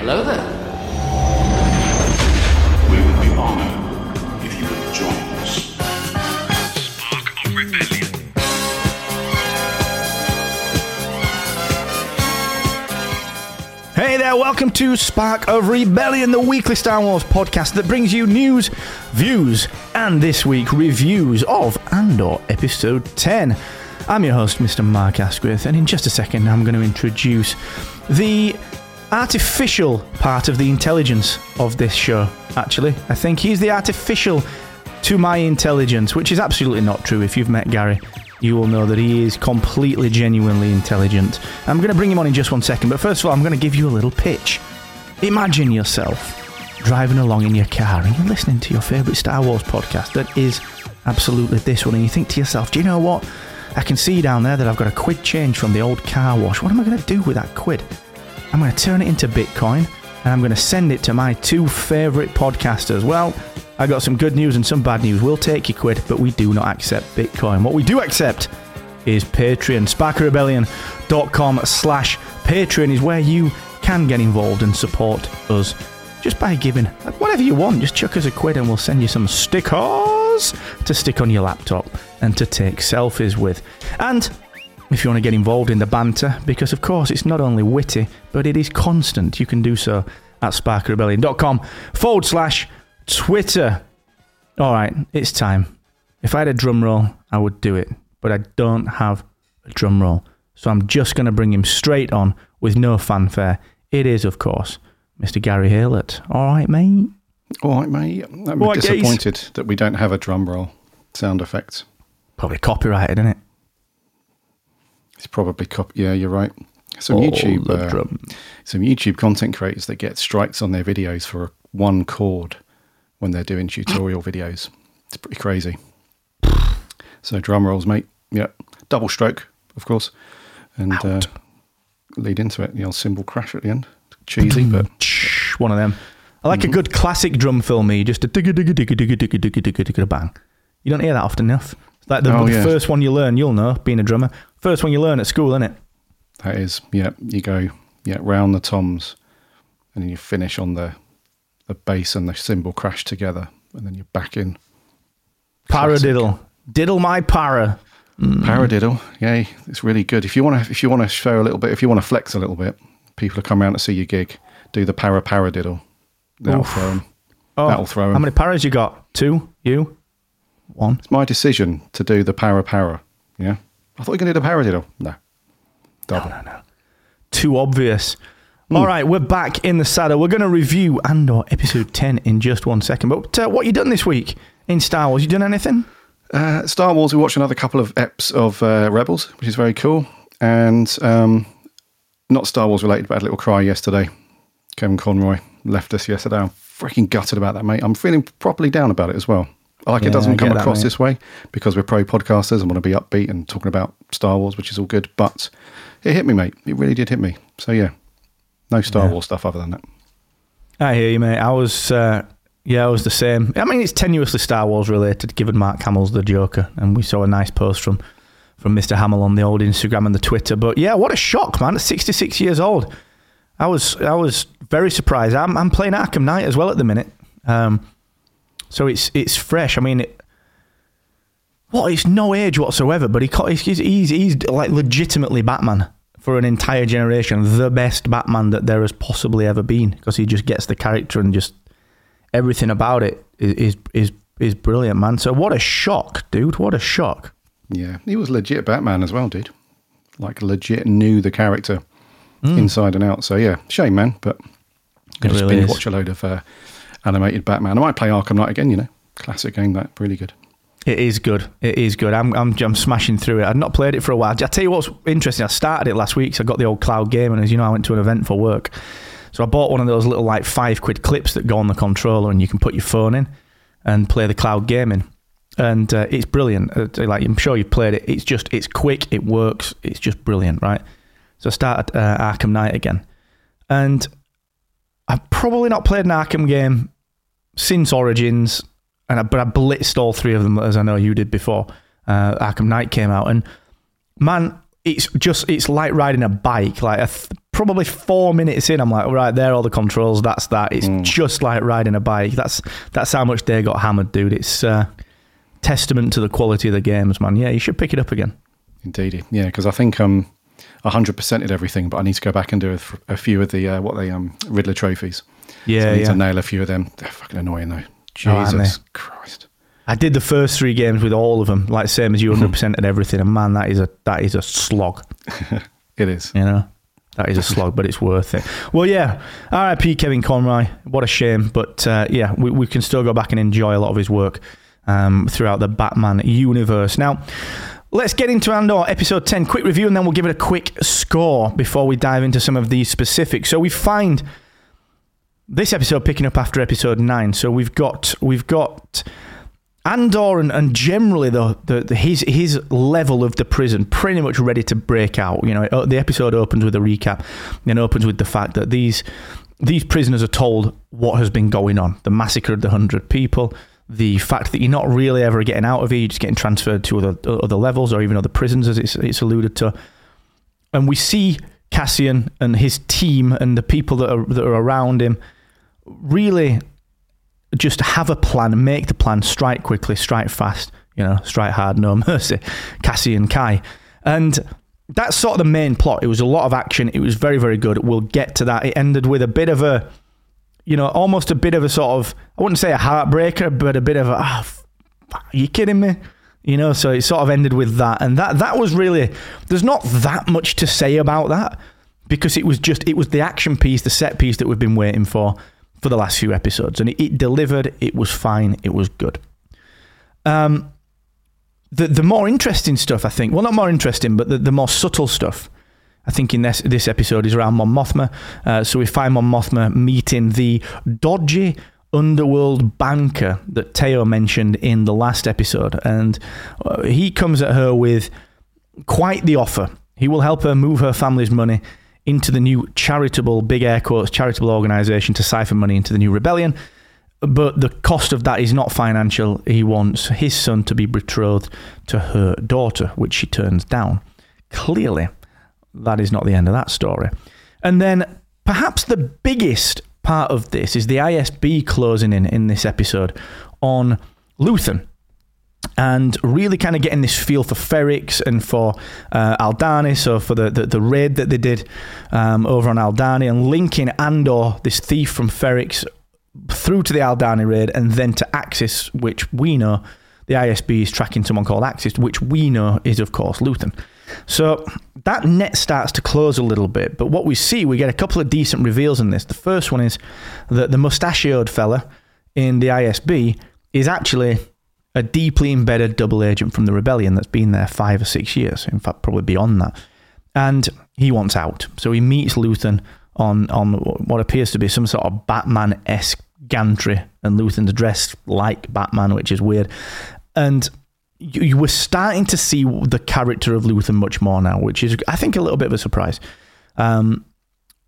Hello there. We would be honored if you would join us. Spark of rebellion. Hey there, welcome to Spark of Rebellion, the weekly Star Wars podcast that brings you news, views, and this week reviews of Andor Episode 10. I'm your host, Mr. Mark Asquith, and in just a second, I'm going to introduce the artificial part of the intelligence of this show. Actually, I think he's the artificial to my intelligence, which is absolutely not true. If you've met Gary, you will know that he is completely, genuinely intelligent. I'm going to bring him on in just one second, but first of all, I'm going to give you a little pitch. Imagine yourself driving along in your car and you're listening to your favourite Star Wars podcast that is absolutely this one, and you think to yourself, do you know what? I can see down there that I've got a quid change from the old car wash. What am I going to do with that quid? I'm going to turn it into Bitcoin and I'm going to send it to my two favourite podcasters. Well, I got some good news and some bad news. We'll take your quid, but we do not accept Bitcoin. What we do accept is Patreon. SparkRebellion.com slash Patreon is where you can get involved and support us just by giving whatever you want. Just chuck us a quid and we'll send you some stickers to stick on your laptop and to take selfies with. And if you want to get involved in the banter, because of course it's not only witty, but it is constant, you can do so at sparkrebellion.com forward slash Twitter. All right, it's time. If I had a drum roll, I would do it, but I don't have a drum roll. So I'm just going to bring him straight on with no fanfare. It is, of course, Mr. Gary Haylett. All right, mate. All right, mate. I'm right, guys. disappointed that we don't have a drum roll sound effect. Probably copyrighted, isn't it? It's probably cop. Yeah, you're right. Some Oh, YouTube, uh, drum. some YouTube content creators that get strikes on their videos for one chord when they're doing tutorial videos. It's pretty crazy. So drum rolls, mate. Yeah, double stroke, of course, and uh, lead into it. The old cymbal crash at the end. Cheesy, but One of them. I like Mm-hmm. a good classic drum fill me, just a digga digga digga digga digga digga digga digga bang. You don't hear that often enough. It's like the, Oh, the yeah. first one you learn, you'll know, being a drummer. First one you learn at school, isn't it? That is, yeah. You go, yeah, round the toms, and then you finish on the the bass and the cymbal crash together, and then you're back in. Paradiddle. Diddle Diddle my para. Mm. Paradiddle, yay! it's really good. If you want to, if you want to show a little bit, if you want to flex a little bit, people will come around to see your gig. Do the para paradiddle. That'll Oof. them. Oh, That'll throw 'em. How many paras you got? Two? You? One? It's my decision to do the para para. Yeah, I thought you to do the paradiddle. No, double. No, no, no. Too obvious. Hmm. All right, we're back in the saddle. We're going to review Andor episode 10 in just one second. But uh, what you done this week in Star Wars? You done anything? Uh, Star Wars. We watched another couple of eps of uh, Rebels, which is very cool, and um, not Star Wars related, but I had a little cry yesterday. Kevin Conroy left us yesterday. I'm freaking gutted about that, mate. I'm feeling properly down about it as well. Like Yeah, it doesn't come that, across mate. this way because we're pro podcasters and want to be upbeat and talking about Star Wars, which is all good. But it hit me, mate. It really did hit me. So yeah, no Star Yeah. Wars stuff other than that. I hear you, mate. I was, uh, yeah, I was the same. I mean, it's tenuously Star Wars related, given Mark Hamill's the Joker, and we saw a nice post from from Mr. Hamill on the old Instagram and the Twitter. But yeah, what a shock, man! At 66 years old, I was I was very surprised. I'm I'm playing Arkham Knight as well at the minute, um, so it's it's fresh. I mean. It, what? It's no age whatsoever, but he he's, he's he's he's like legitimately Batman for an entire generation, the best Batman that there has possibly ever been, because he just gets the character and just everything about it is is is, is brilliant, man. So what a shock, dude! What a shock. Yeah, he was legit Batman as well, dude. Like legit knew the character inside and out. So yeah, shame, man. But just really binge watch a load of uh, animated Batman. I might play Arkham Knight again. You know, classic game. That really good. It is good. It is good. I'm, I'm, I'm smashing through it. I'd not played it for a while. I tell you what's interesting. I started it last week, so I got the old cloud game, and as you know, I went to an event for work. So I bought one of those little like five quid clips that go on the controller, and you can put your phone in and play the cloud gaming. And uh, it's brilliant. Uh, like I'm sure you've played it. It's just it's quick. It works. It's just brilliant, right? So I started uh, Arkham Knight again, and I've probably not played an Arkham game since Origins, and I, but I blitzed all three of them as I know you did before. Uh, Arkham Knight came out, and man, it's just it's like riding a bike. Like a th- probably four minutes in, I'm like, right, there are all the controls. That's that. It's just like riding a bike. That's that's how much they got hammered, dude. It's uh, testament to the quality of the games, man. Yeah, you should pick it up again. Indeed, yeah, because I think um, 100%ed everything, but I need to go back and do a few of the uh, what they um Riddler trophies. Yeah, so I need yeah. to nail a few of them. They're fucking annoying though. Oh, Jesus they? Christ. I did the first three games with all of them, like same as you, 100% at everything. And man, that is a that is a slog. It is. You know, that is a slog, but it's worth it. Well, yeah. R.I.P. Kevin Conroy. What a shame, but uh, yeah, we, we can still go back and enjoy a lot of his work um, throughout the Batman universe. Now. Let's get into Andor episode 10. Quick review, and then we'll give it a quick score before we dive into some of these specifics. So we find this episode picking up after episode 9. So we've got we've got Andor and, and generally the, the, the his his level of the prison pretty much ready to break out. You know, uh, the episode opens with a recap and opens with the fact that these these prisoners are told what has been going on, the massacre of the hundred people, the fact that you're not really ever getting out of it, you're just getting transferred to other other levels or even other prisons, as it's it's alluded to. And we see Cassian and his team and the people that are that are around him really just have a plan, make the plan, strike quickly, strike fast, you know, strike hard, no mercy. Cassie and Kai. And that's sort of the main plot. It was a lot of action. It was very, very good. We'll get to that. It ended with a bit of a, you know, almost a bit of a sort of, I wouldn't say a heartbreaker, but a bit of a, f- are you kidding me? You know, so it sort of ended with that. And that that was really, there's not that much to say about that because it was just, it was the action piece, the set piece that we've been waiting for for the last few episodes. And it, it delivered. It was fine. It was good. Um, the the more interesting stuff, I think, well, not more interesting, but the, the more subtle stuff, I think in this this episode is around Mon Mothma. Uh, so we find Mon Mothma meeting the dodgy underworld banker that Teo mentioned in the last episode, and uh, he comes at her with quite the offer. He will help her move her family's money into the new charitable, big air quotes, charitable organization to siphon money into the new rebellion. But the cost of that is not financial. He wants his son to be betrothed to her daughter, which she turns down. Clearly, that is not the end of that story. And then perhaps the biggest part of this is the ISB closing in in this episode on Luthen and really kind of getting this feel for Ferrix and for uh, Aldhani, so for the, the, the raid that they did um, over on Aldhani, and linking Andor, this thief from Ferrix, through to the Aldhani raid, and then to Axis, which we know the ISB is tracking someone called Axis, which we know is, of course, Luthen. So that net starts to close a little bit, but what we see, we get a couple of decent reveals in this. The first one is that the mustachioed fella in the ISB is actually a deeply embedded double agent from the rebellion that's been there five or six years, in fact, probably beyond that. And he wants out. So he meets Luthen on, on what appears to be some sort of Batman esque gantry, and Luthen's dressed like Batman, which is weird. And you, you were starting to see the character of Luthen much more now, which is, I think, a little bit of a surprise. Um,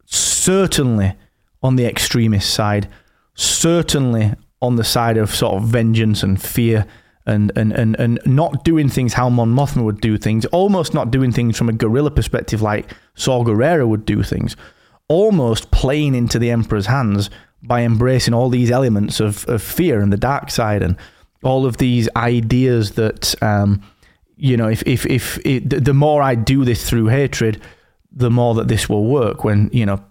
certainly on the extremist side, certainly on the side of sort of vengeance and fear and, and, and, and not doing things how Mon Mothma would do things, almost not doing things from a guerrilla perspective like Saw Gerrera would do things, almost playing into the Emperor's hands by embracing all these elements of, of fear and the dark side and all of these ideas that, um, you know, if, if, if it, the more I do this through hatred, the more that this will work when, you know,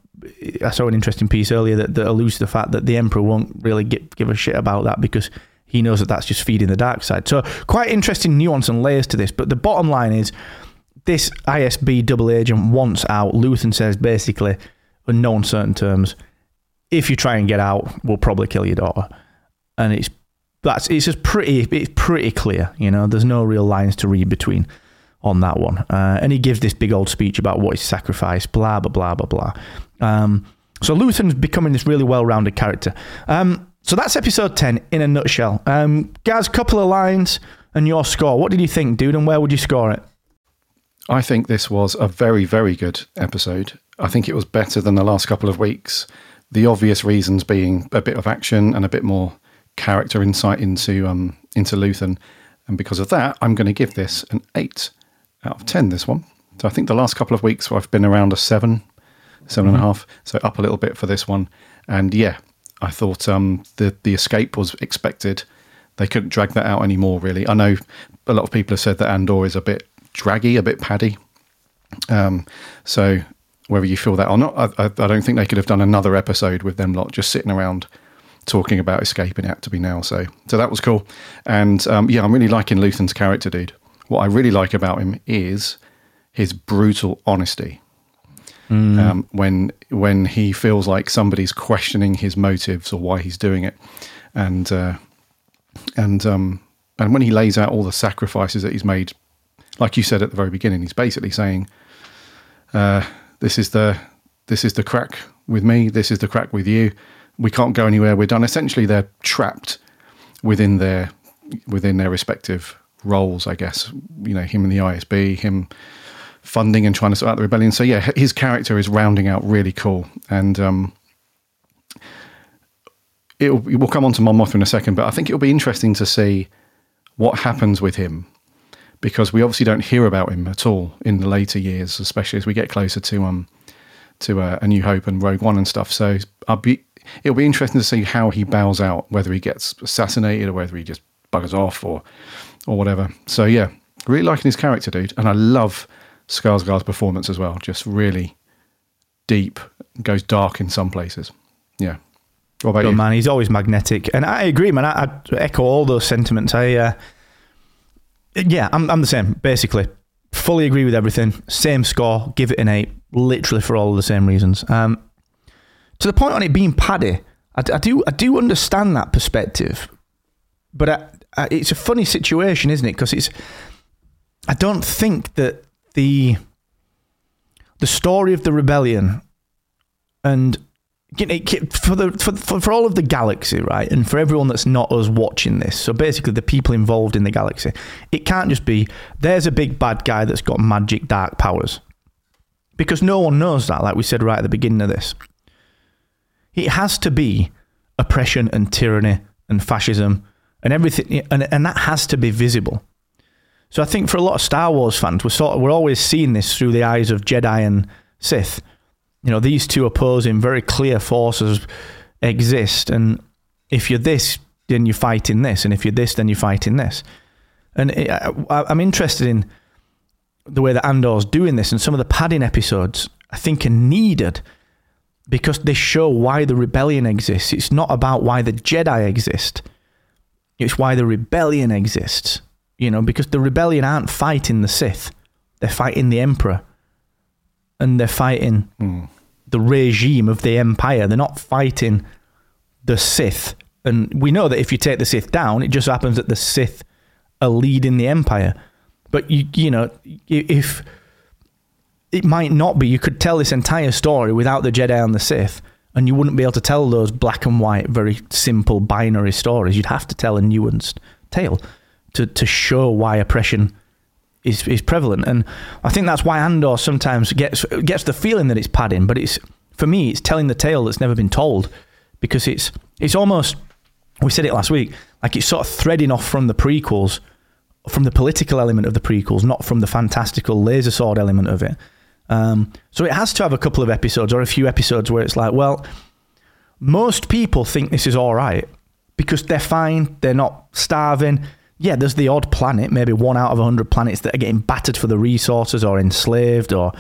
I saw an interesting piece earlier that, that alludes to the fact that the Emperor won't really get, give a shit about that because he knows that that's just feeding the dark side. So, quite interesting nuance and layers to this. But the bottom line is this ISB double agent wants out. Luthen says basically, in no uncertain terms, if you try and get out, we'll probably kill your daughter. And it's that's it's just pretty it's pretty clear, you know. There's no real lines to read between on that one. Uh, and he gives this big old speech about what is sacrifice, blah blah blah blah blah. Um, so Luthen's becoming this really well-rounded character. Um, so that's episode ten in a nutshell. Um, Gaz, couple of lines and your score. What did you think, dude? And where would you score it? I think this was a very, very good episode. I think it was better than the last couple of weeks. The obvious reasons being a bit of action and a bit more character insight into um, into Luthen, and because of that, I'm going to give this an eight out of ten. This one. So I think the last couple of weeks I've been around a seven, seven and a half. So up a little bit for this one. And yeah, I thought um, the the escape was expected. They couldn't drag that out anymore. Really, I know a lot of people have said that Andor is a bit draggy, a bit paddy. Um, so whether you feel that or not, I, I, I don't think they could have done another episode with them lot just sitting around talking about escaping it to be now. So so that was cool. And um, yeah, I'm really liking Luthen's character, dude. What I really like about him is his brutal honesty. Um, when when he feels like somebody's questioning his motives or why he's doing it, and uh, and um, and when he lays out all the sacrifices that he's made, like you said at the very beginning, he's basically saying, uh, "This is the this is the crack with me. This is the crack with you. We can't go anywhere. We're done." Essentially, they're trapped within their within their respective roles. I guess you know him in the ISB, him funding and trying to sort out the rebellion. So yeah, his character is rounding out really cool, and um, it'll, we'll come on to Mon Mothma in a second, but I think it'll be interesting to see what happens with him because we obviously don't hear about him at all in the later years, especially as we get closer to um to uh, A New Hope and Rogue One and stuff. So I'll be it'll be interesting to see how he bows out, whether he gets assassinated or whether he just buggers off or or whatever. So yeah, really liking his character, dude, and I love Skarsgård's performance as well. Just really deep, goes dark in some places. Yeah. What about Good you? man, he's always magnetic, and I agree, man. I, I echo all those sentiments. I, uh, yeah, I'm, I'm the same. Basically, fully agree with everything. Same score, give it an eight, literally for all of the same reasons. Um, to the point on it being paddy, I, I do, I do understand that perspective, but I, I, it's a funny situation, isn't it? Because it's, I don't think that the, the story of the rebellion and for the for, for for all of the galaxy, right, and for everyone that's not us watching this, so basically the people involved in the galaxy, it can't just be there's a big bad guy that's got magic dark powers, because no one knows that. Like we said right at the beginning of this, it has to be oppression and tyranny and fascism and everything, and and that has to be visible. So I think for a lot of Star Wars fans, we're sort of, we're always seeing this through the eyes of Jedi and Sith you know these two opposing very clear forces exist and if you're this then you're fighting this and if you're this then you're fighting this and it, I, i'm interested in the way that andor's doing this and some of the padding episodes i think are needed because they show why the rebellion exists it's not about why the jedi exist it's why the rebellion exists you know because the rebellion aren't fighting the sith they're fighting the emperor and they're fighting hmm. the regime of the empire. They're not fighting the Sith. And we know that if you take the Sith down, it just happens that the Sith are leading the empire. But you, you know, if it might not be, you could tell this entire story without the Jedi and the Sith, and you wouldn't be able to tell those black and white, very simple binary stories. You'd have to tell a nuanced tale to to show why oppression is is prevalent, and I think that's why Andor sometimes gets gets the feeling that it's padding, but it's for me it's telling the tale that's never been told because it's it's almost we said it last week like it's sort of threading off from the prequels, from the political element of the prequels, not from the fantastical laser sword element of it. Um, so it has to have a couple of episodes or a few episodes where it's like, well, most people think this is all right because they're fine, they're not starving. Yeah, there's the odd planet, maybe one out of a hundred planets that are getting battered for the resources or enslaved or,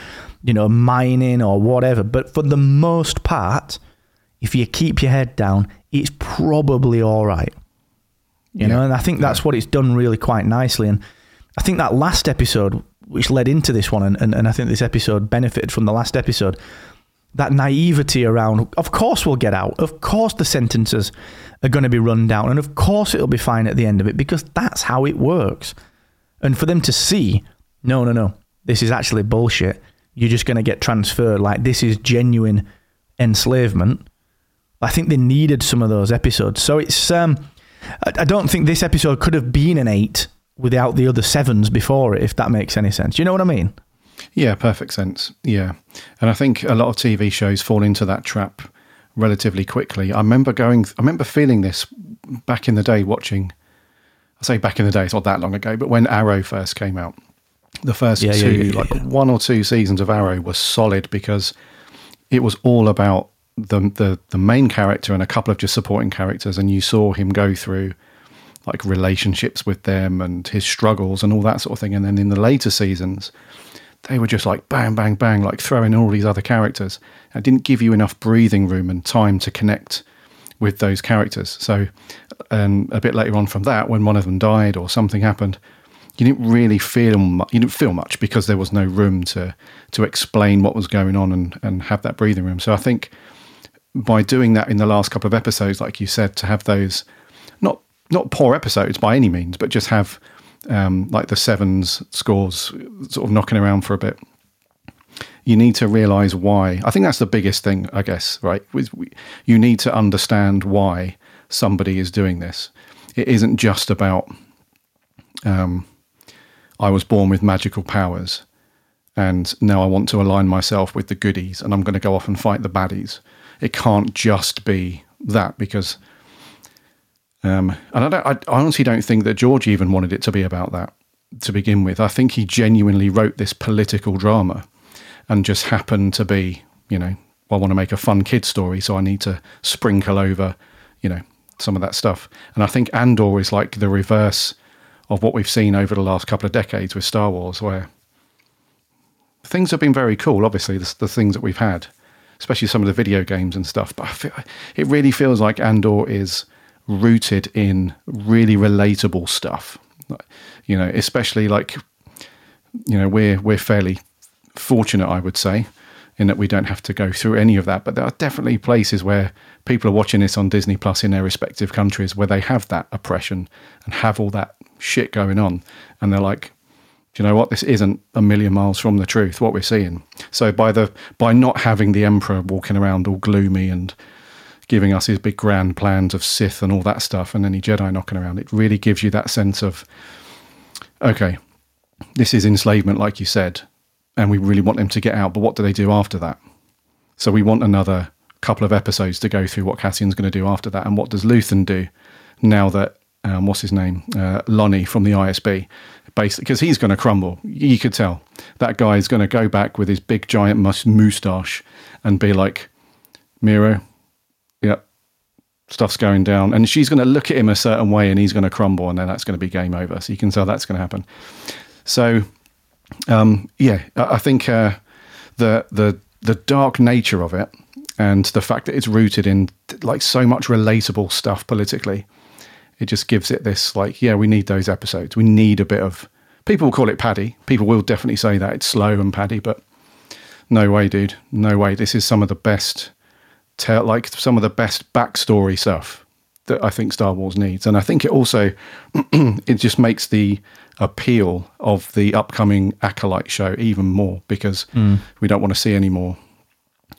you know, mining or whatever. But for the most part, if you keep your head down, it's probably all right. You know, and I think that's what it's done really quite nicely. And I think that last episode, which led into this one, and, and, and I think this episode benefited from the last episode, that naivety around, of course we'll get out. Of course the sentences are going to be run down. And of course it'll be fine at the end of it because that's how it works. And for them to see, no, no, no, this is actually bullshit. You're just going to get transferred. Like this is genuine enslavement. I think they needed some of those episodes. So it's, um, I, I don't think this episode could have been an eight without the other sevens before it, if that makes any sense. You know what I mean? Yeah, perfect sense. Yeah. And I think a lot of TV shows fall into that trap relatively quickly. I remember going, I remember feeling this back in the day watching, I say back in the day, it's not that long ago, but when Arrow first came out, the first Yeah, two, yeah, yeah, like one or two seasons of Arrow was solid because it was all about the, the the main character and a couple of just supporting characters, and you saw him go through like relationships with them and his struggles and all that sort of thing. And then in the later seasons, they were just like bang, bang, bang, like throwing all these other characters. It didn't give you enough breathing room and time to connect with those characters. So, um, a bit later on from that, when one of them died or something happened, you didn't really feel mu- you didn't feel much because there was no room to to explain what was going on and and have that breathing room. So I think by doing that in the last couple of episodes, like you said, to have those not poor episodes by any means, but just have um, like the sevens scores sort of knocking around for a bit. You need to realize why. I think that's the biggest thing, I guess, right? You need to understand why somebody is doing this. It isn't just about um, I was born with magical powers and now I want to align myself with the goodies and I'm going to go off and fight the baddies. It can't just be that because, um, and I, don't, I honestly don't think that George even wanted it to be about that to begin with. I think he genuinely wrote this political drama and just happened to be, you know, I want to make a fun kid story, so I need to sprinkle over, you know, some of that stuff. And I think Andor is like the reverse of what we've seen over the last couple of decades with Star Wars, where things have been very cool. Obviously, the, the things that we've had, especially some of the video games and stuff. But feel, it really feels like Andor is rooted in really relatable stuff. You know, especially like you know we're we're fairly fortunate, I would say, in that we don't have to go through any of that. But there are definitely places where people are watching this on Disney Plus in their respective countries where they have that oppression and have all that shit going on, and they're like, do you know what? This isn't a million miles from the truth. What we're seeing. So by the by not having the Emperor walking around all gloomy and giving us his big grand plans of Sith and all that stuff, and any Jedi knocking around, it really gives you that sense of, okay, this is enslavement, like you said, and we really want them to get out. But what do they do after that? So we want another couple of episodes to go through what Cassian's going to do after that, and what does Luthen do now that um, what's his name, uh, Lonni from the ISB, basically because he's going to crumble. You could tell that guy is going to go back with his big giant moustache and be like, Meero, yep, stuff's going down, and she's going to look at him a certain way, and he's going to crumble, and then that's going to be game over. So you can tell that's going to happen. So um, yeah, I I think uh, the the the dark nature of it and the fact that it's rooted in like so much relatable stuff politically, it just gives it this like yeah, we need those episodes. We need a bit of people will call it paddy. People will definitely say that it's slow and paddy, but no way, dude, no way. This is some of the best, tell like some of the best backstory stuff that I think Star Wars needs, and I think it also it just makes the appeal of the upcoming acolyte show even more because hmm. we don't want to see any more.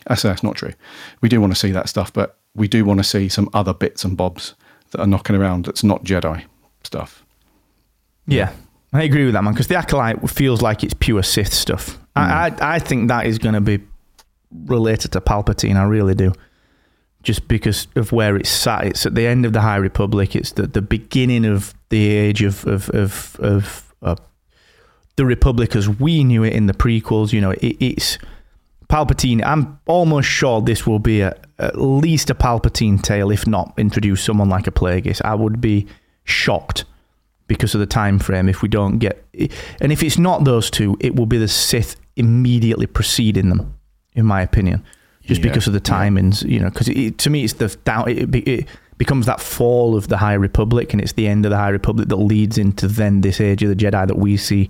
Actually, that's not true. We do want to see that stuff, but we do want to see some other bits and bobs that are knocking around that's not Jedi stuff. Yeah, I agree with that, man. Because the acolyte feels like it's pure Sith stuff. I, hmm. I I think that is going to be related to Palpatine. I really do. Just because of where it's sat, it's at the end of the High Republic. It's the, the beginning of the age of of of, of uh, the Republic as we knew it in the prequels. You know, it, it's Palpatine. I'm almost sure this will be a, at least a Palpatine tale, if not introduce someone like a Plagueis. I would be shocked because of the time frame if we don't get and if it's not those two it will be the sith immediately preceding them in my opinion just Yeah, because of the yeah. timings you know because it, to me it's the down it, be- it becomes that fall of the high republic and it's the end of the high republic that leads into then this age of the jedi that we see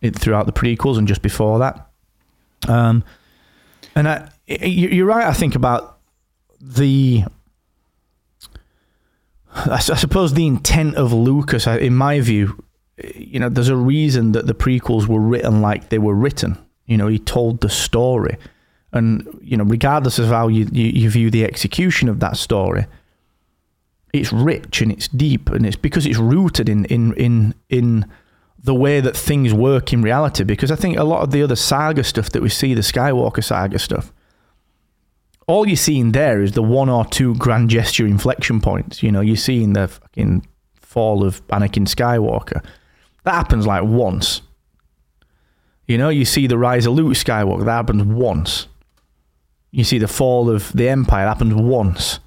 it throughout the prequels and just before that um and I, you- you're right i think about the I suppose the intent of Lucas, in my view, you know, there's a reason that the prequels were written like they were written. You know, he told the story, and you know, regardless of how you you, you view the execution of that story, it's rich and it's deep, and it's because it's rooted in in in in the way that things work in reality. Because I think a lot of the other saga stuff that we see, the Skywalker saga stuff, all you're seeing there is the one or two grand gesture inflection points. You know, you're seeing the fucking fall of Anakin Skywalker. That happens like once. You know, you see the rise of Luke Skywalker. That happens once. You see the fall of the Empire happened once,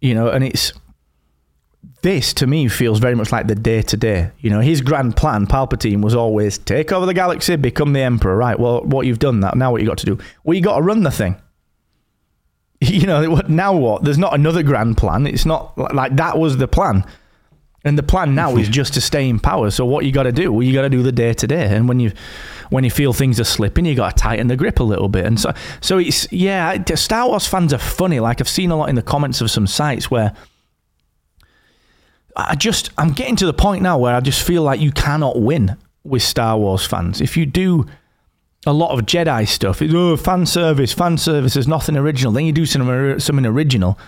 you know, and it's this to me feels very much like the day to day. You know, his grand plan, Palpatine, was always take over the galaxy, become the Emperor. Right. Well, what you've done that. Now, what you got to do? Well, you got to run the thing. You know, now what? There's not another grand plan. It's not like that was the plan. And the plan now is just to stay in power. So what you got to do? Well, you got to do the day to day. And when you when you feel things are slipping, you got to tighten the grip a little bit. And so so it's yeah, Star Wars fans are funny. Like I've seen a lot in the comments of some sites where I just I'm getting to the point now where I just feel like you cannot win with Star Wars fans. If you do a lot of Jedi stuff, it's oh fan service, fan service. There's nothing original. Then you do some something original.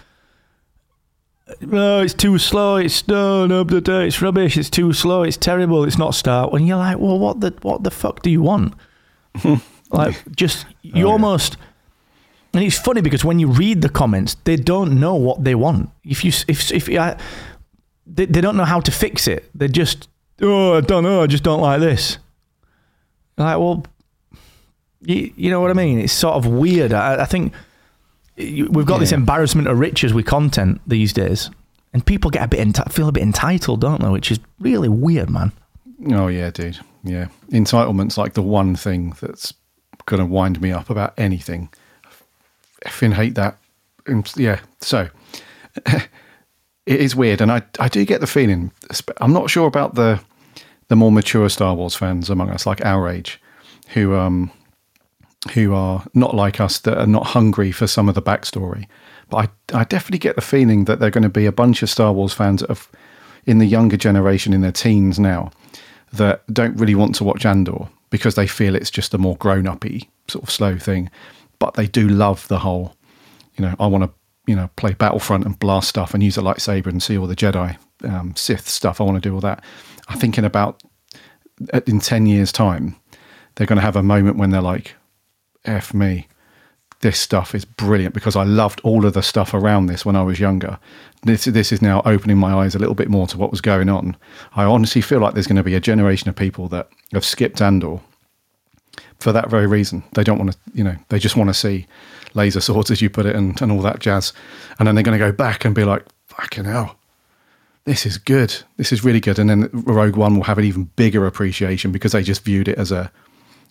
No, it's too slow. It's no, no, no, it's rubbish. It's too slow. It's terrible. It's not Star. And you're like, well, what the what the fuck do you want? like, just oh, you almost. And it's funny because when you read the comments, they don't know what they want. If you if if I, they, they don't know how to fix it. They just oh I don't know. I just don't like this. Like well, you, you know what I mean? It's sort of weird. I, I think we've got this embarrassment of riches with content these days, and people get a bit enti- feel a bit entitled, don't they? Which is really weird, man. Oh yeah, dude. Yeah, entitlement's like the one thing that's gonna wind me up about anything. I effing hate that. And yeah, so it is weird, and I I do get the feeling. I'm not sure about the the more mature Star Wars fans among us, like our age, who um who are not like us, that are not hungry for some of the backstory. But I I definitely get the feeling that they're going to be a bunch of Star Wars fans have in the younger generation, in their teens now, that don't really want to watch Andor because they feel it's just a more grown uppy sort of slow thing. But they do love the whole, you know, I want to, you know, play Battlefront and blast stuff and use a lightsaber and see all the Jedi um, Sith stuff. I want to do all that. I think in about in 10 years' time, they're going to have a moment when they're like, F me. This stuff is brilliant because I loved all of the stuff around this when I was younger. This this is now opening my eyes a little bit more to what was going on. I honestly feel like there's going to be a generation of people that have skipped Andor for that very reason. They don't want to, you know, they just want to see laser swords, as you put it, and, and all that jazz. And then they're going to go back and be like, fucking hell, this is good. This is really good. And then Rogue One will have an even bigger appreciation because they just viewed it as a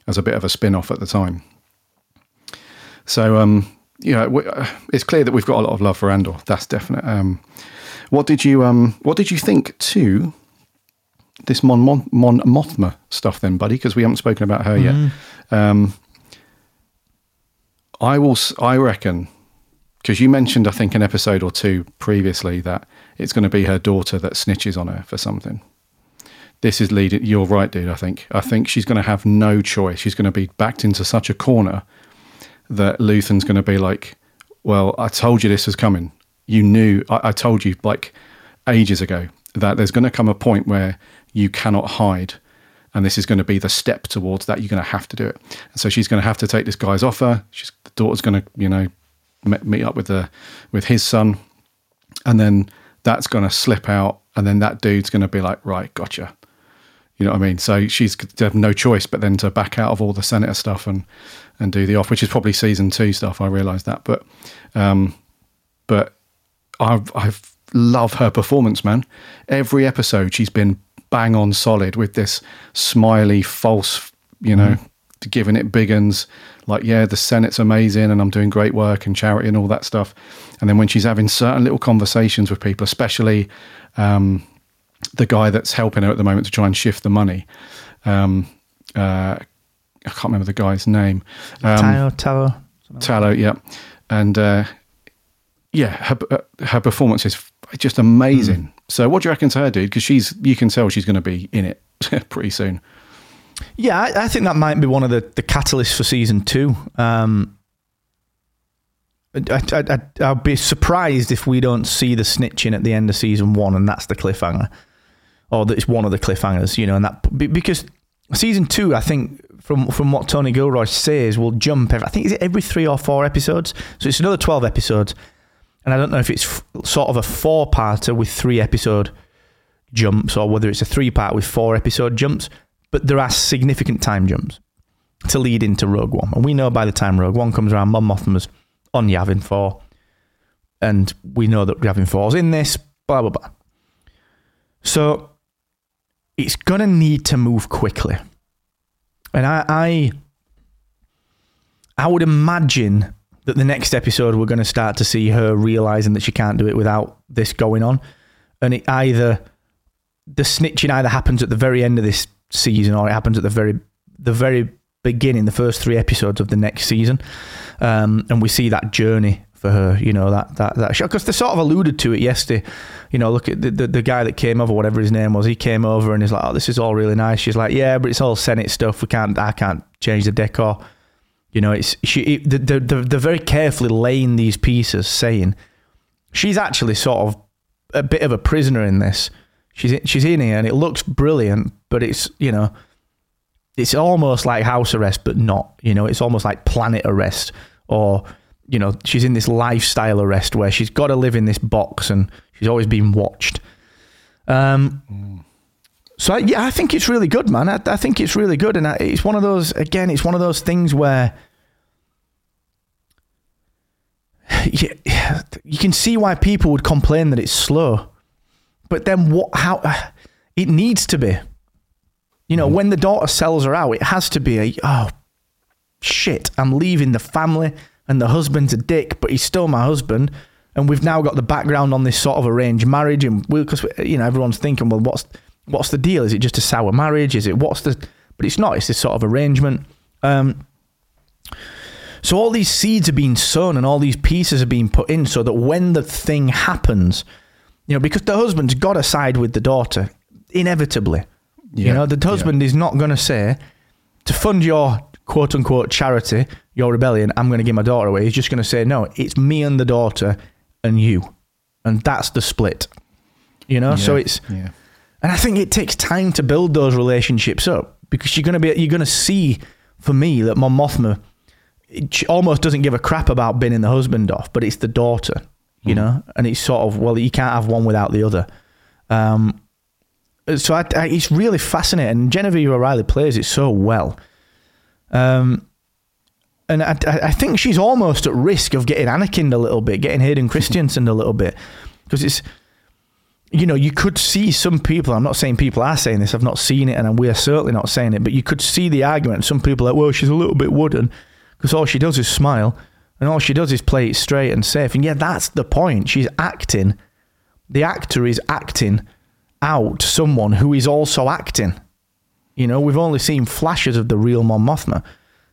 as a bit of a spin off at the time. So, um, you know, uh, it's clear that we've got a lot of love for Andor. That's definite. Um, what did you um, What did you think to this Mon, Mon, Mon Mothma stuff, then, buddy? Because we haven't spoken about her yet. Um, I will. I reckon because you mentioned, I think, an episode or two previously that it's going to be her daughter that snitches on her for something. This is leading. You're right, dude. I think. I think she's going to have no choice. She's going to be backed into such a corner that Luthen's going to be like, "Well, I told you this was coming. You knew. I, I told you like ages ago that there's going to come a point where you cannot hide." And this is going to be the step towards that. You're going to have to do it. And so she's going to have to take this guy's offer. She's the daughter's going to, you know, me- meet up with the with his son, and then that's going to slip out, and then that dude's going to be like, right, gotcha. You know what I mean? So she's have no choice but then to back out of all the senator stuff and and do the off, which is probably season two stuff. I realise that, but um, but I I love her performance, man. Every episode she's been bang on solid with this smiley false, you know, giving it big uns. Like, yeah, the Senate's amazing and I'm doing great work and charity and all that stuff. And then when she's having certain little conversations with people, especially um, the guy that's helping her at the moment to try and shift the money. Um, uh, I can't remember the guy's name. Um, Taro. Tallow, yeah, and uh, yeah, her uh, her performance is just amazing. So, what do you reckon to her, dude? Because she's you can tell she's going to be in it pretty soon. Yeah, I, I think that might be one of the, the catalysts for season two. Um, I, I, I, I'll be surprised if we don't see the snitching at the end of season one, and that's the cliffhanger, or that it's one of the cliffhangers, you know. And that because season two, I think from from what Tony Gilroy says, will jump. Every, I think is it every three or four episodes, so it's another twelve episodes. And I don't know if it's f- sort of a four parter with three episode jumps, or whether it's a three part with four episode jumps. But there are significant time jumps to lead into Rogue One. And we know by the time Rogue One comes around, Mon Mothma's on Yavin 4. And we know that Yavin 4's in this, blah, blah, blah. So it's going to need to move quickly. And I, I, I would imagine that the next episode we're going to start to see her realizing that she can't do it without this going on. And it either, the snitching either happens at the very end of this season or it happens at the very, the very beginning, the first three episodes of the next season. Um, and we see that journey for her, you know, that, that, that. Because they sort of alluded to it yesterday. You know, look at the, the, the guy that came over, whatever his name was, he came over and he's like, oh, this is all really nice. She's like, yeah, but it's all Senate stuff. We can't, I can't change the decor. You know, it's, she, it, they're, they're, they're very carefully laying these pieces, saying she's actually sort of a bit of a prisoner in this. She's she's in here and it looks brilliant, but it's, you know, it's almost like house arrest, but not. You know, it's almost like planet arrest or you know, she's in this lifestyle arrest where she's got to live in this box and she's always being watched. Um, so I, yeah, I think it's really good, man. I, I think it's really good, and I, it's one of those. Again, it's one of those things where you, you can see why people would complain that it's slow, but then what? How it needs to be. You know, when the daughter sells her out, it has to be a oh shit, I'm leaving the family and the husband's a dick, but he's still my husband. And we've now got the background on this sort of arranged marriage, and because you know everyone's thinking, well, what's what's the deal? Is it just a sour marriage? Is it what's the? But it's not. It's this sort of arrangement. Um, so all these seeds are being sown, and all these pieces are being put in, so that when the thing happens, you know, because the husband's got to side with the daughter inevitably. you know, the husband is not going to say to fund your quote unquote charity, your rebellion. I'm going to give my daughter away. He's just going to say, no, it's me and the daughter, and you, and that's the split. You know, so it's yeah. and I think it takes time to build those relationships up because you're gonna be you're gonna see for me that Mon Mothma almost doesn't give a crap about binning the husband off, but it's the daughter, you know, and it's sort of well you can't have one without the other. Um, so I, I, it's really fascinating. Genevieve O'Reilly plays it so well. Um, and I, I think she's almost at risk of getting Anakin a little bit, getting Hayden Christensen a little bit, because it's you know, you could see some people, I'm not saying people are saying this, I've not seen it, and we're certainly not saying it, but you could see the argument. Some people are like, well, she's a little bit wooden because all she does is smile and all she does is play it straight and safe. And yeah, that's the point. She's acting, the actor is acting out someone who is also acting. You know, we've only seen flashes of the real Mon Mothma.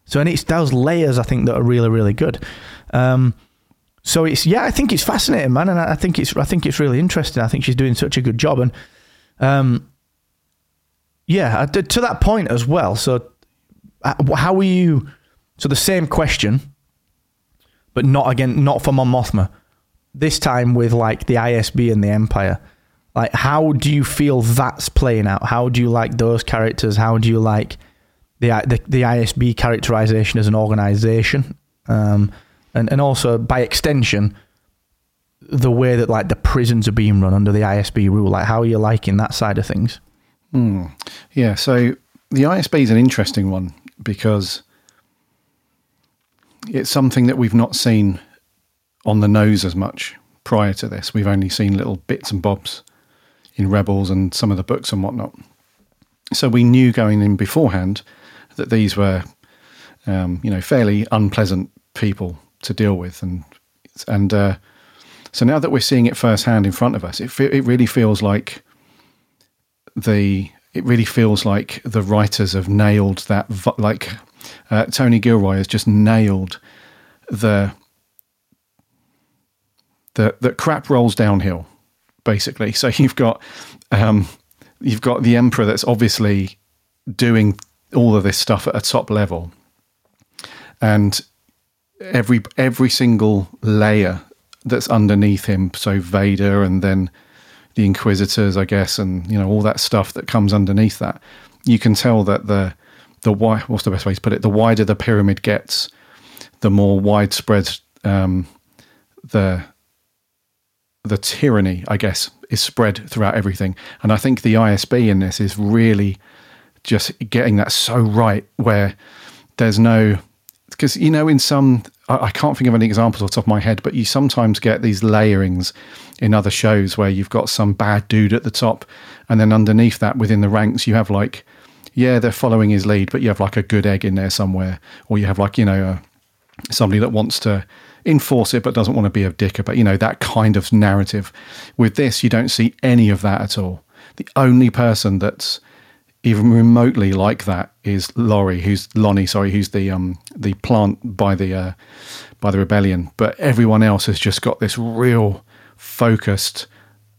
So, and it's those layers, I think, that are really, really good. Um, so it's yeah, I think it's fascinating, man, and I think it's I think it's really interesting. I think she's doing such a good job, and um, yeah, to that point as well. So, uh, how are you? So the same question, but not again, not for Mon Mothma. This time with like the ISB and the Empire. Like, how do you feel that's playing out? How do you like those characters? How do you like the the, the ISB characterization as an organization? Um, and and also by extension, the way that like the prisons are being run under the ISB rule. Like, how are you liking that side of things? Yeah, so the ISB is an interesting one because it's something that we've not seen on the nose as much prior to this. We've only seen little bits and bobs in Rebels and some of the books and whatnot. So we knew going in beforehand that these were, um, you know, fairly unpleasant people to deal with, and and uh, so now that we're seeing it firsthand in front of us, it fe- it really feels like the it really feels like the writers have nailed that like uh, Tony Gilroy has just nailed the the the crap rolls downhill basically. So you've got um, you've got the emperor that's obviously doing all of this stuff at a top level. And every every single layer that's underneath him so Vader and then the inquisitors i guess and you know all that stuff that comes underneath that you can tell that the the wi- what's the best way to put it? The wider the pyramid gets the more widespread um, the the tyranny i guess is spread throughout everything. And i think the isb in this is really just getting that so right where there's no because you know in some I, can't think of any examples off the top of my head, but you sometimes get these layerings in other shows where you've got some bad dude at the top, and then underneath that, within the ranks, you have like, yeah, they're following his lead, but you have like a good egg in there somewhere, or you have like you know uh, somebody that wants to enforce it but doesn't want to be a dick about you know that kind of narrative. With this, you don't see any of that at all. The only person that's even remotely like that is Laurie, who's Lonni, sorry, who's the um the plant by the uh, by the rebellion. But everyone else has just got this real focused,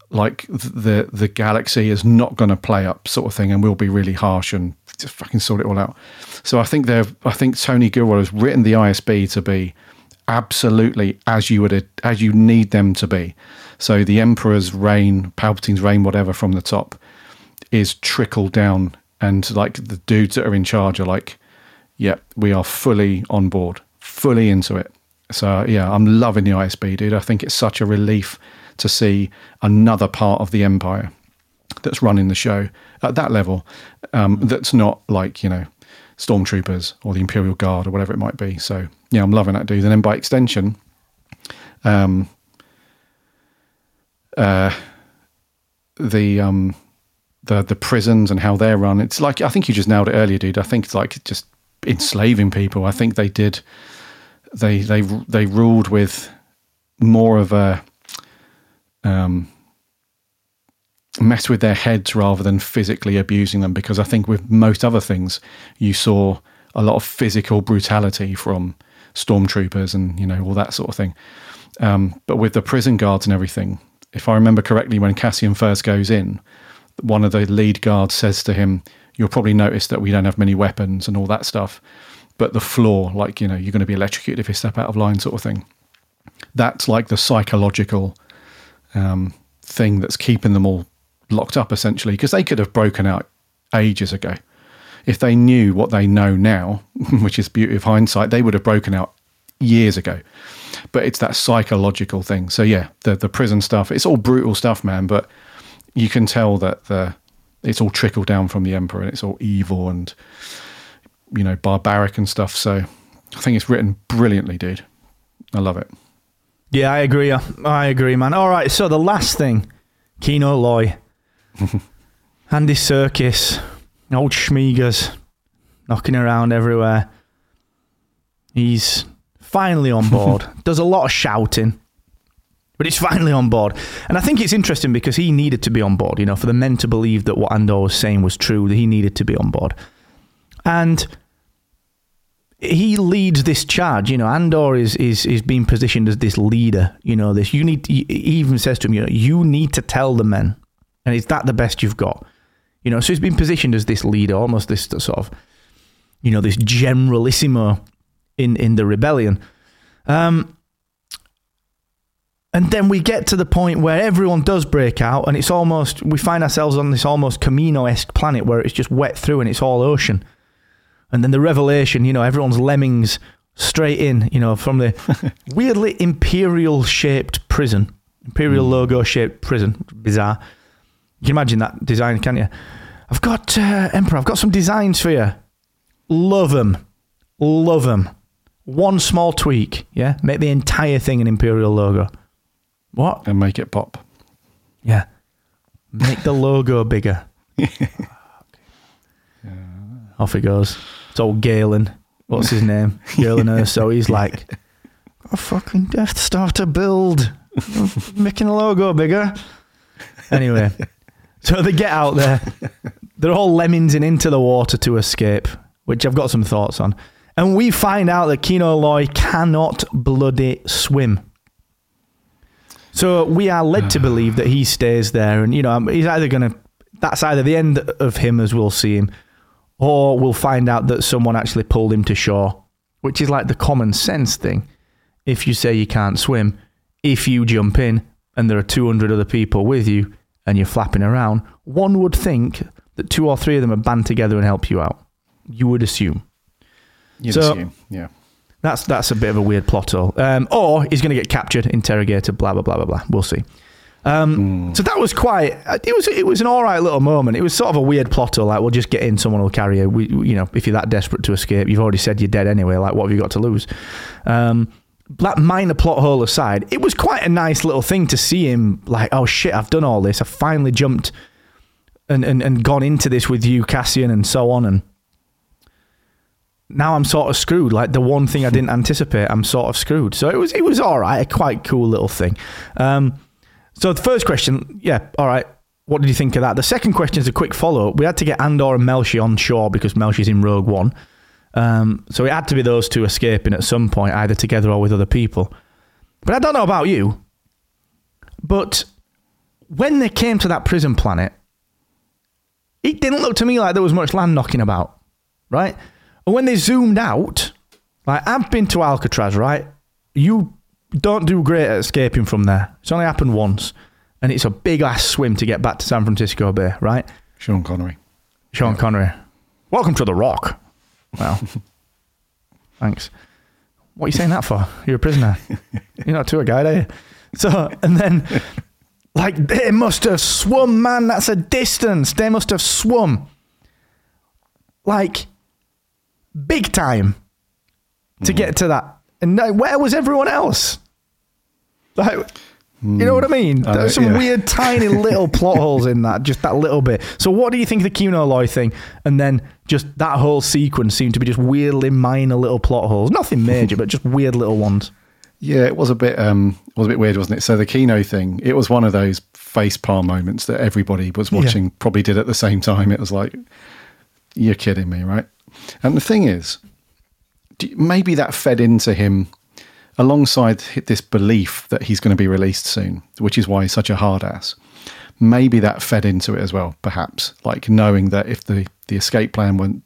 like the the galaxy is not going to play up sort of thing, and we'll be really harsh and just fucking sort it all out. So I think they're I think Tony Gilroy has written the ISB to be absolutely as you would as you need them to be. So the Emperor's reign, Palpatine's reign, whatever from the top is trickled down, and like the dudes that are in charge are like, "Yep, we are fully on board, fully into it." So yeah, I'm loving the ISB, dude. I think it's such a relief to see another part of the Empire that's running the show at that level. Um, that's not like you know stormtroopers or the Imperial Guard or whatever it might be. So yeah, I'm loving that, dude. And then by extension, um, uh, the um, the the prisons and how they're run. It's like I think you just nailed it earlier, dude. I think it's like just enslaving people. I think they did. They they they ruled with more of a um, mess with their heads rather than physically abusing them. Because I think with most other things, you saw a lot of physical brutality from stormtroopers and you know all that sort of thing. Um, but with the prison guards and everything, if I remember correctly, when Cassian first goes in, one of the lead guards says to him, "You'll probably notice that we don't have many weapons and all that stuff, but the floor, like you know, you're going to be electrocuted if you step out of line, sort of thing." That's like the psychological um, thing that's keeping them all locked up, essentially, because they could have broken out ages ago. If they knew what they know now, which is beauty of hindsight, they would have broken out years ago. But it's that psychological thing. So yeah, the the prison stuff, it's all brutal stuff, man. But you can tell that the it's all trickled down from the emperor and it's all evil and you know barbaric and stuff. So I think it's written brilliantly, dude. I love it. Yeah, I agree. I agree, man. All right, so the last thing, Kino Loy, Andy Serkis, old Schmeagers, knocking around everywhere. He's finally on board. Does a lot of shouting, but he's finally on board. And I think it's interesting because he needed to be on board. You know, for the men to believe that what Andor was saying was true, that he needed to be on board. And he leads this charge. You know, Andor is is is being positioned as this leader. You know, this you need. He even says to him, you know, you need to tell the men, and is that the best you've got? You know, so he's been positioned as this leader, almost this sort of, you know, this generalissimo in in the rebellion. Um, and then we get to the point where everyone does break out, and it's almost we find ourselves on this almost Kamino esque planet where it's just wet through and it's all ocean. And then the revelation, you know, everyone's lemmings straight in, you know, from the weirdly imperial shaped prison, imperial logo shaped prison. Bizarre. You can imagine that design, can't you? I've got, uh, Emperor, I've got some designs for you. Love them. Love them. One small tweak, yeah? Make the entire thing an imperial logo. What? And make it pop. Yeah. Make the logo bigger. Off it goes. It's old Galen. What's his name? Galen Erso. He's like, a fucking Death Star to build. Making the logo bigger. Anyway, so they get out there. They're all lemmings and into the water to escape, which I've got some thoughts on. And we find out that Kino Loy cannot bloody swim. So we are led to believe that he stays there, and you know he's either going to. That's either the end of him as we'll see him, or we'll find out that someone actually pulled him to shore, which is like the common sense thing. If you say you can't swim, if you jump in and there are 200 other people with you and you're flapping around, one would think that two or three of them are band together and help you out. You would assume. You'd So- assume. Yeah. That's that's a bit of a weird plot hole. Um, or he's going to get captured, interrogated, blah blah blah blah blah. We'll see. Um, So that was quite. It was it was an all right little moment. It was sort of a weird plot hole. Like, we'll just get in. Someone will carry you. We, you know, if you're that desperate to escape, you've already said you're dead anyway. Like, what have you got to lose? Um, that minor plot hole aside, it was quite a nice little thing to see him like, oh shit, I've done all this. I've finally jumped and, and, and gone into this with you, Cassian, and so on. And now I'm sort of screwed. Like the one thing I didn't anticipate, I'm sort of screwed. So it was it was all right, a quite cool little thing. Um, so the first question, yeah, all right. What did you think of that? The second question is a quick follow up. We had to get Andor and Melshi on shore because Melshi's in Rogue One. Um, so it had to be those two escaping at some point, either together or with other people. But I don't know about you, but when they came to that prison planet, it didn't look to me like there was much land knocking about, right? And when they zoomed out, like I've been to Alcatraz, right? You don't do great at escaping from there. It's only happened once, and it's a big ass swim to get back to San Francisco Bay, right? Sean Connery. Sean Connery. Welcome to the Rock. Well, thanks. What are you saying that for? You're a prisoner. You're not a tour guide, are you? So, and then, like, they must have swum, man. That's a distance. They must have swum. Like, big time to mm-hmm. get to that. And now, where was everyone else? Like, you know what I mean? Know, There's some yeah. weird, tiny little plot holes in that, just that little bit. So, what do you think of the Kino Loy thing? And then just that whole sequence seemed to be just weirdly minor little plot holes. Nothing major, but just weird little ones. Yeah, it was a bit um was a bit weird, wasn't it? So the Kino thing, it was one of those face palm moments that everybody was Yeah. watching probably did at the same time. It was like, you're kidding me, right? And the thing is, do- maybe that fed into him alongside this belief that he's going to be released soon, which is why he's such a hard ass. Maybe that fed into it as well, perhaps, like knowing that if the, the escape plan went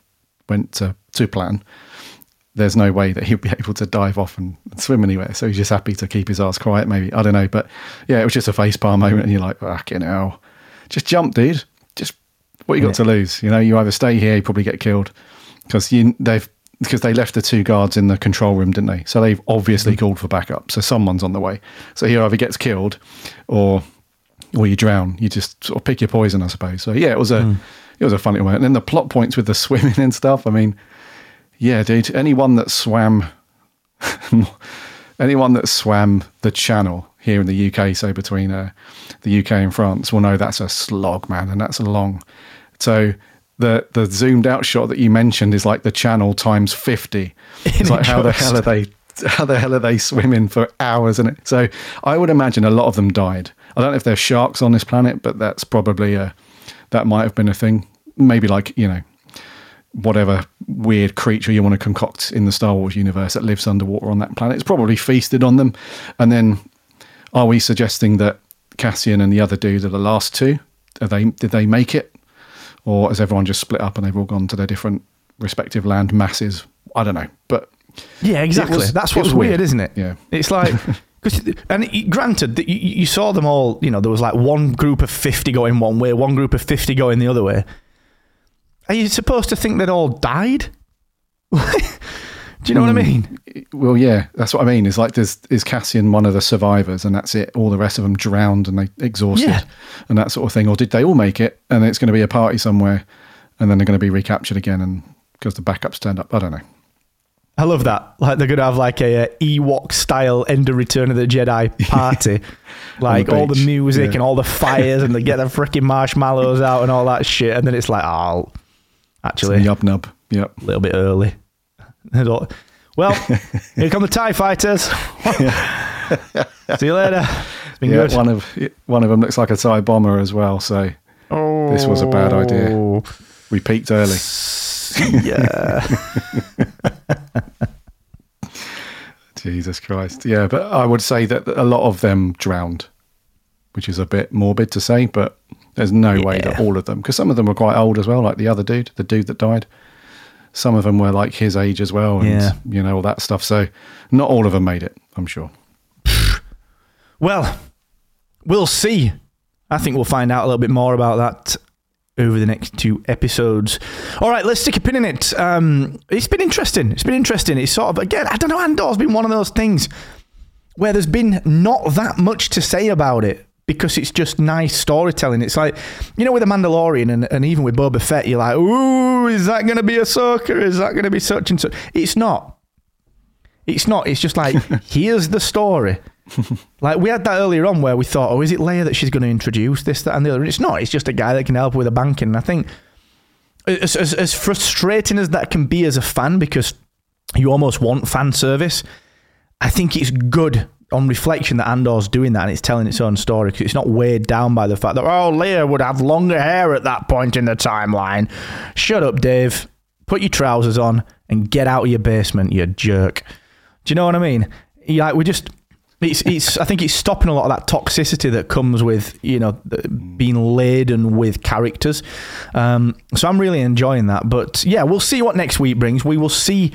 went to, to plan, there's no way that he'd be able to dive off and, and swim anywhere. So he's just happy to keep his ass quiet, maybe. I don't know. But yeah, it was just a face palm moment, and you're like, fucking hell. Just jump, dude. Just what you got to lose? You know, you either stay here, you probably get killed. Because you they've because they left the two guards in the control room, didn't they? So they've obviously called for backup. So someone's on the way. So he either gets killed or or you drown. You just sort of pick your poison, I suppose. So yeah, it was a it was a funny one. And then the plot points with the swimming and stuff. I mean, yeah, dude. Anyone that swam, anyone that swam the channel here in the UK, so between uh, the UK and France, will know that's a slog, man, and that's a long. So the the zoomed out shot that you mentioned is like the channel times fifty. It's like how the hell are they? How the hell are they swimming for hours? And it so I would imagine a lot of them died. I don't know if there's sharks on this planet, but that's probably a that might have been a thing. Maybe like you know whatever weird creature you want to concoct in the Star Wars universe that lives underwater on that planet. It's probably feasted on them. And then, are we suggesting that Cassian and the other dude are the last two? Are they did they make it, or has everyone just split up and they've all gone to their different respective land masses? I don't know, but Yeah, exactly. was- That's what's weird, weird. isn't it? Yeah. It's like, cause, and granted, that you, you saw them all, you know, there was like one group of 50 going one way, one group of 50 going the other way. Are you supposed to think they'd all died? Do you know what I mean? well, yeah, that's what I mean. Is like, there's, is Cassian one of the survivors, and that's it? All the rest of them drowned and they exhausted, Yeah. and that sort of thing, or did they all make it? And it's going to be a party somewhere, and then they're going to be recaptured again, and because the backups turned up, I don't know. I love that. Like they're gonna have like a, uh Ewok style End of Return of the Jedi party, like all the music yeah. and all the fires, and they get the freaking marshmallows out and all that shit, and then it's like, oh, actually, yub nub. Yep. a little bit early. Well, here come the TIE Fighters. See you later. It's been Yeah, good. one of one of them looks like a TIE bomber as well. So this was a bad idea. Oh, we peaked early. yeah. Jesus Christ. Yeah, but I would say that a lot of them drowned, which is a bit morbid to say, but there's no way that all of them, because some of them were quite old as well, like the other dude, the dude that died. Some of them were like his age as well, and Yeah. you know all that stuff. So not all of them made it, I'm sure. Well, we'll see. I think we'll find out a little bit more about that over the next two episodes. All right, let's stick a pin in it. Um, it's been interesting. It's been interesting. It's sort of, again, I don't know, Andor's been one of those things where there's been not that much to say about it because it's just nice storytelling. It's like, you know, with The Mandalorian and, and even with Boba Fett, you're like, ooh, is that going to be Ahsoka? Is that going to be such and such? It's not. It's not. It's just like here's the story. like we had that earlier on where we thought, oh, is it Leia that she's going to introduce this, that, and the other? And it's not. It's just a guy that can help with a banking. And I think as, as, as frustrating as that can be as a fan, because you almost want fan service. I think it's good on reflection that Andor's doing that and it's telling its own story because it's not weighed down by the fact that oh Leia would have longer hair at that point in the timeline. Shut up, Dave. Put your trousers on and get out of your basement, you jerk. Do you know what I mean? Like we just it's it's I think it's stopping a lot of that toxicity that comes with you know being laden with characters. Um, so I'm really enjoying that. But yeah, we'll see what next week brings. We will see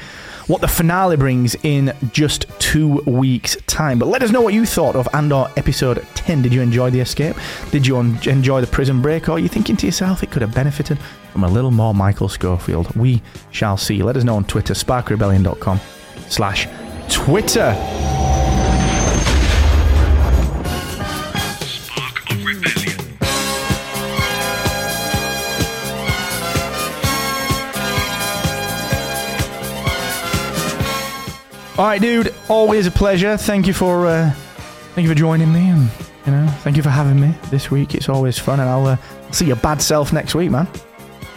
what the finale brings in just two weeks' time. But let us know what you thought of Andor episode 10. Did you enjoy the escape? Did you en- enjoy the prison break? Or are you thinking to yourself it could have benefited from a little more Michael Scofield? We shall see. Let us know on Twitter, sparkrebellion.com slash Twitter. All right, dude. Always a pleasure. Thank you for uh, thank you for joining me, and you know, thank you for having me this week. It's always fun, and I'll uh, see your bad self next week, man.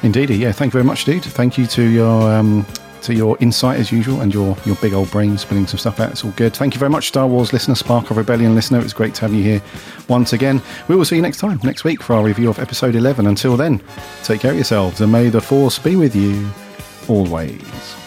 Indeed, yeah. Thank you very much, dude. Thank you to your um, to your insight as usual and your your big old brain spinning some stuff out. It's all good. Thank you very much, Star Wars listener, Spark of Rebellion listener. It's great to have you here once again. We will see you next time, next week, for our review of episode 11. Until then, take care of yourselves and may the Force be with you always.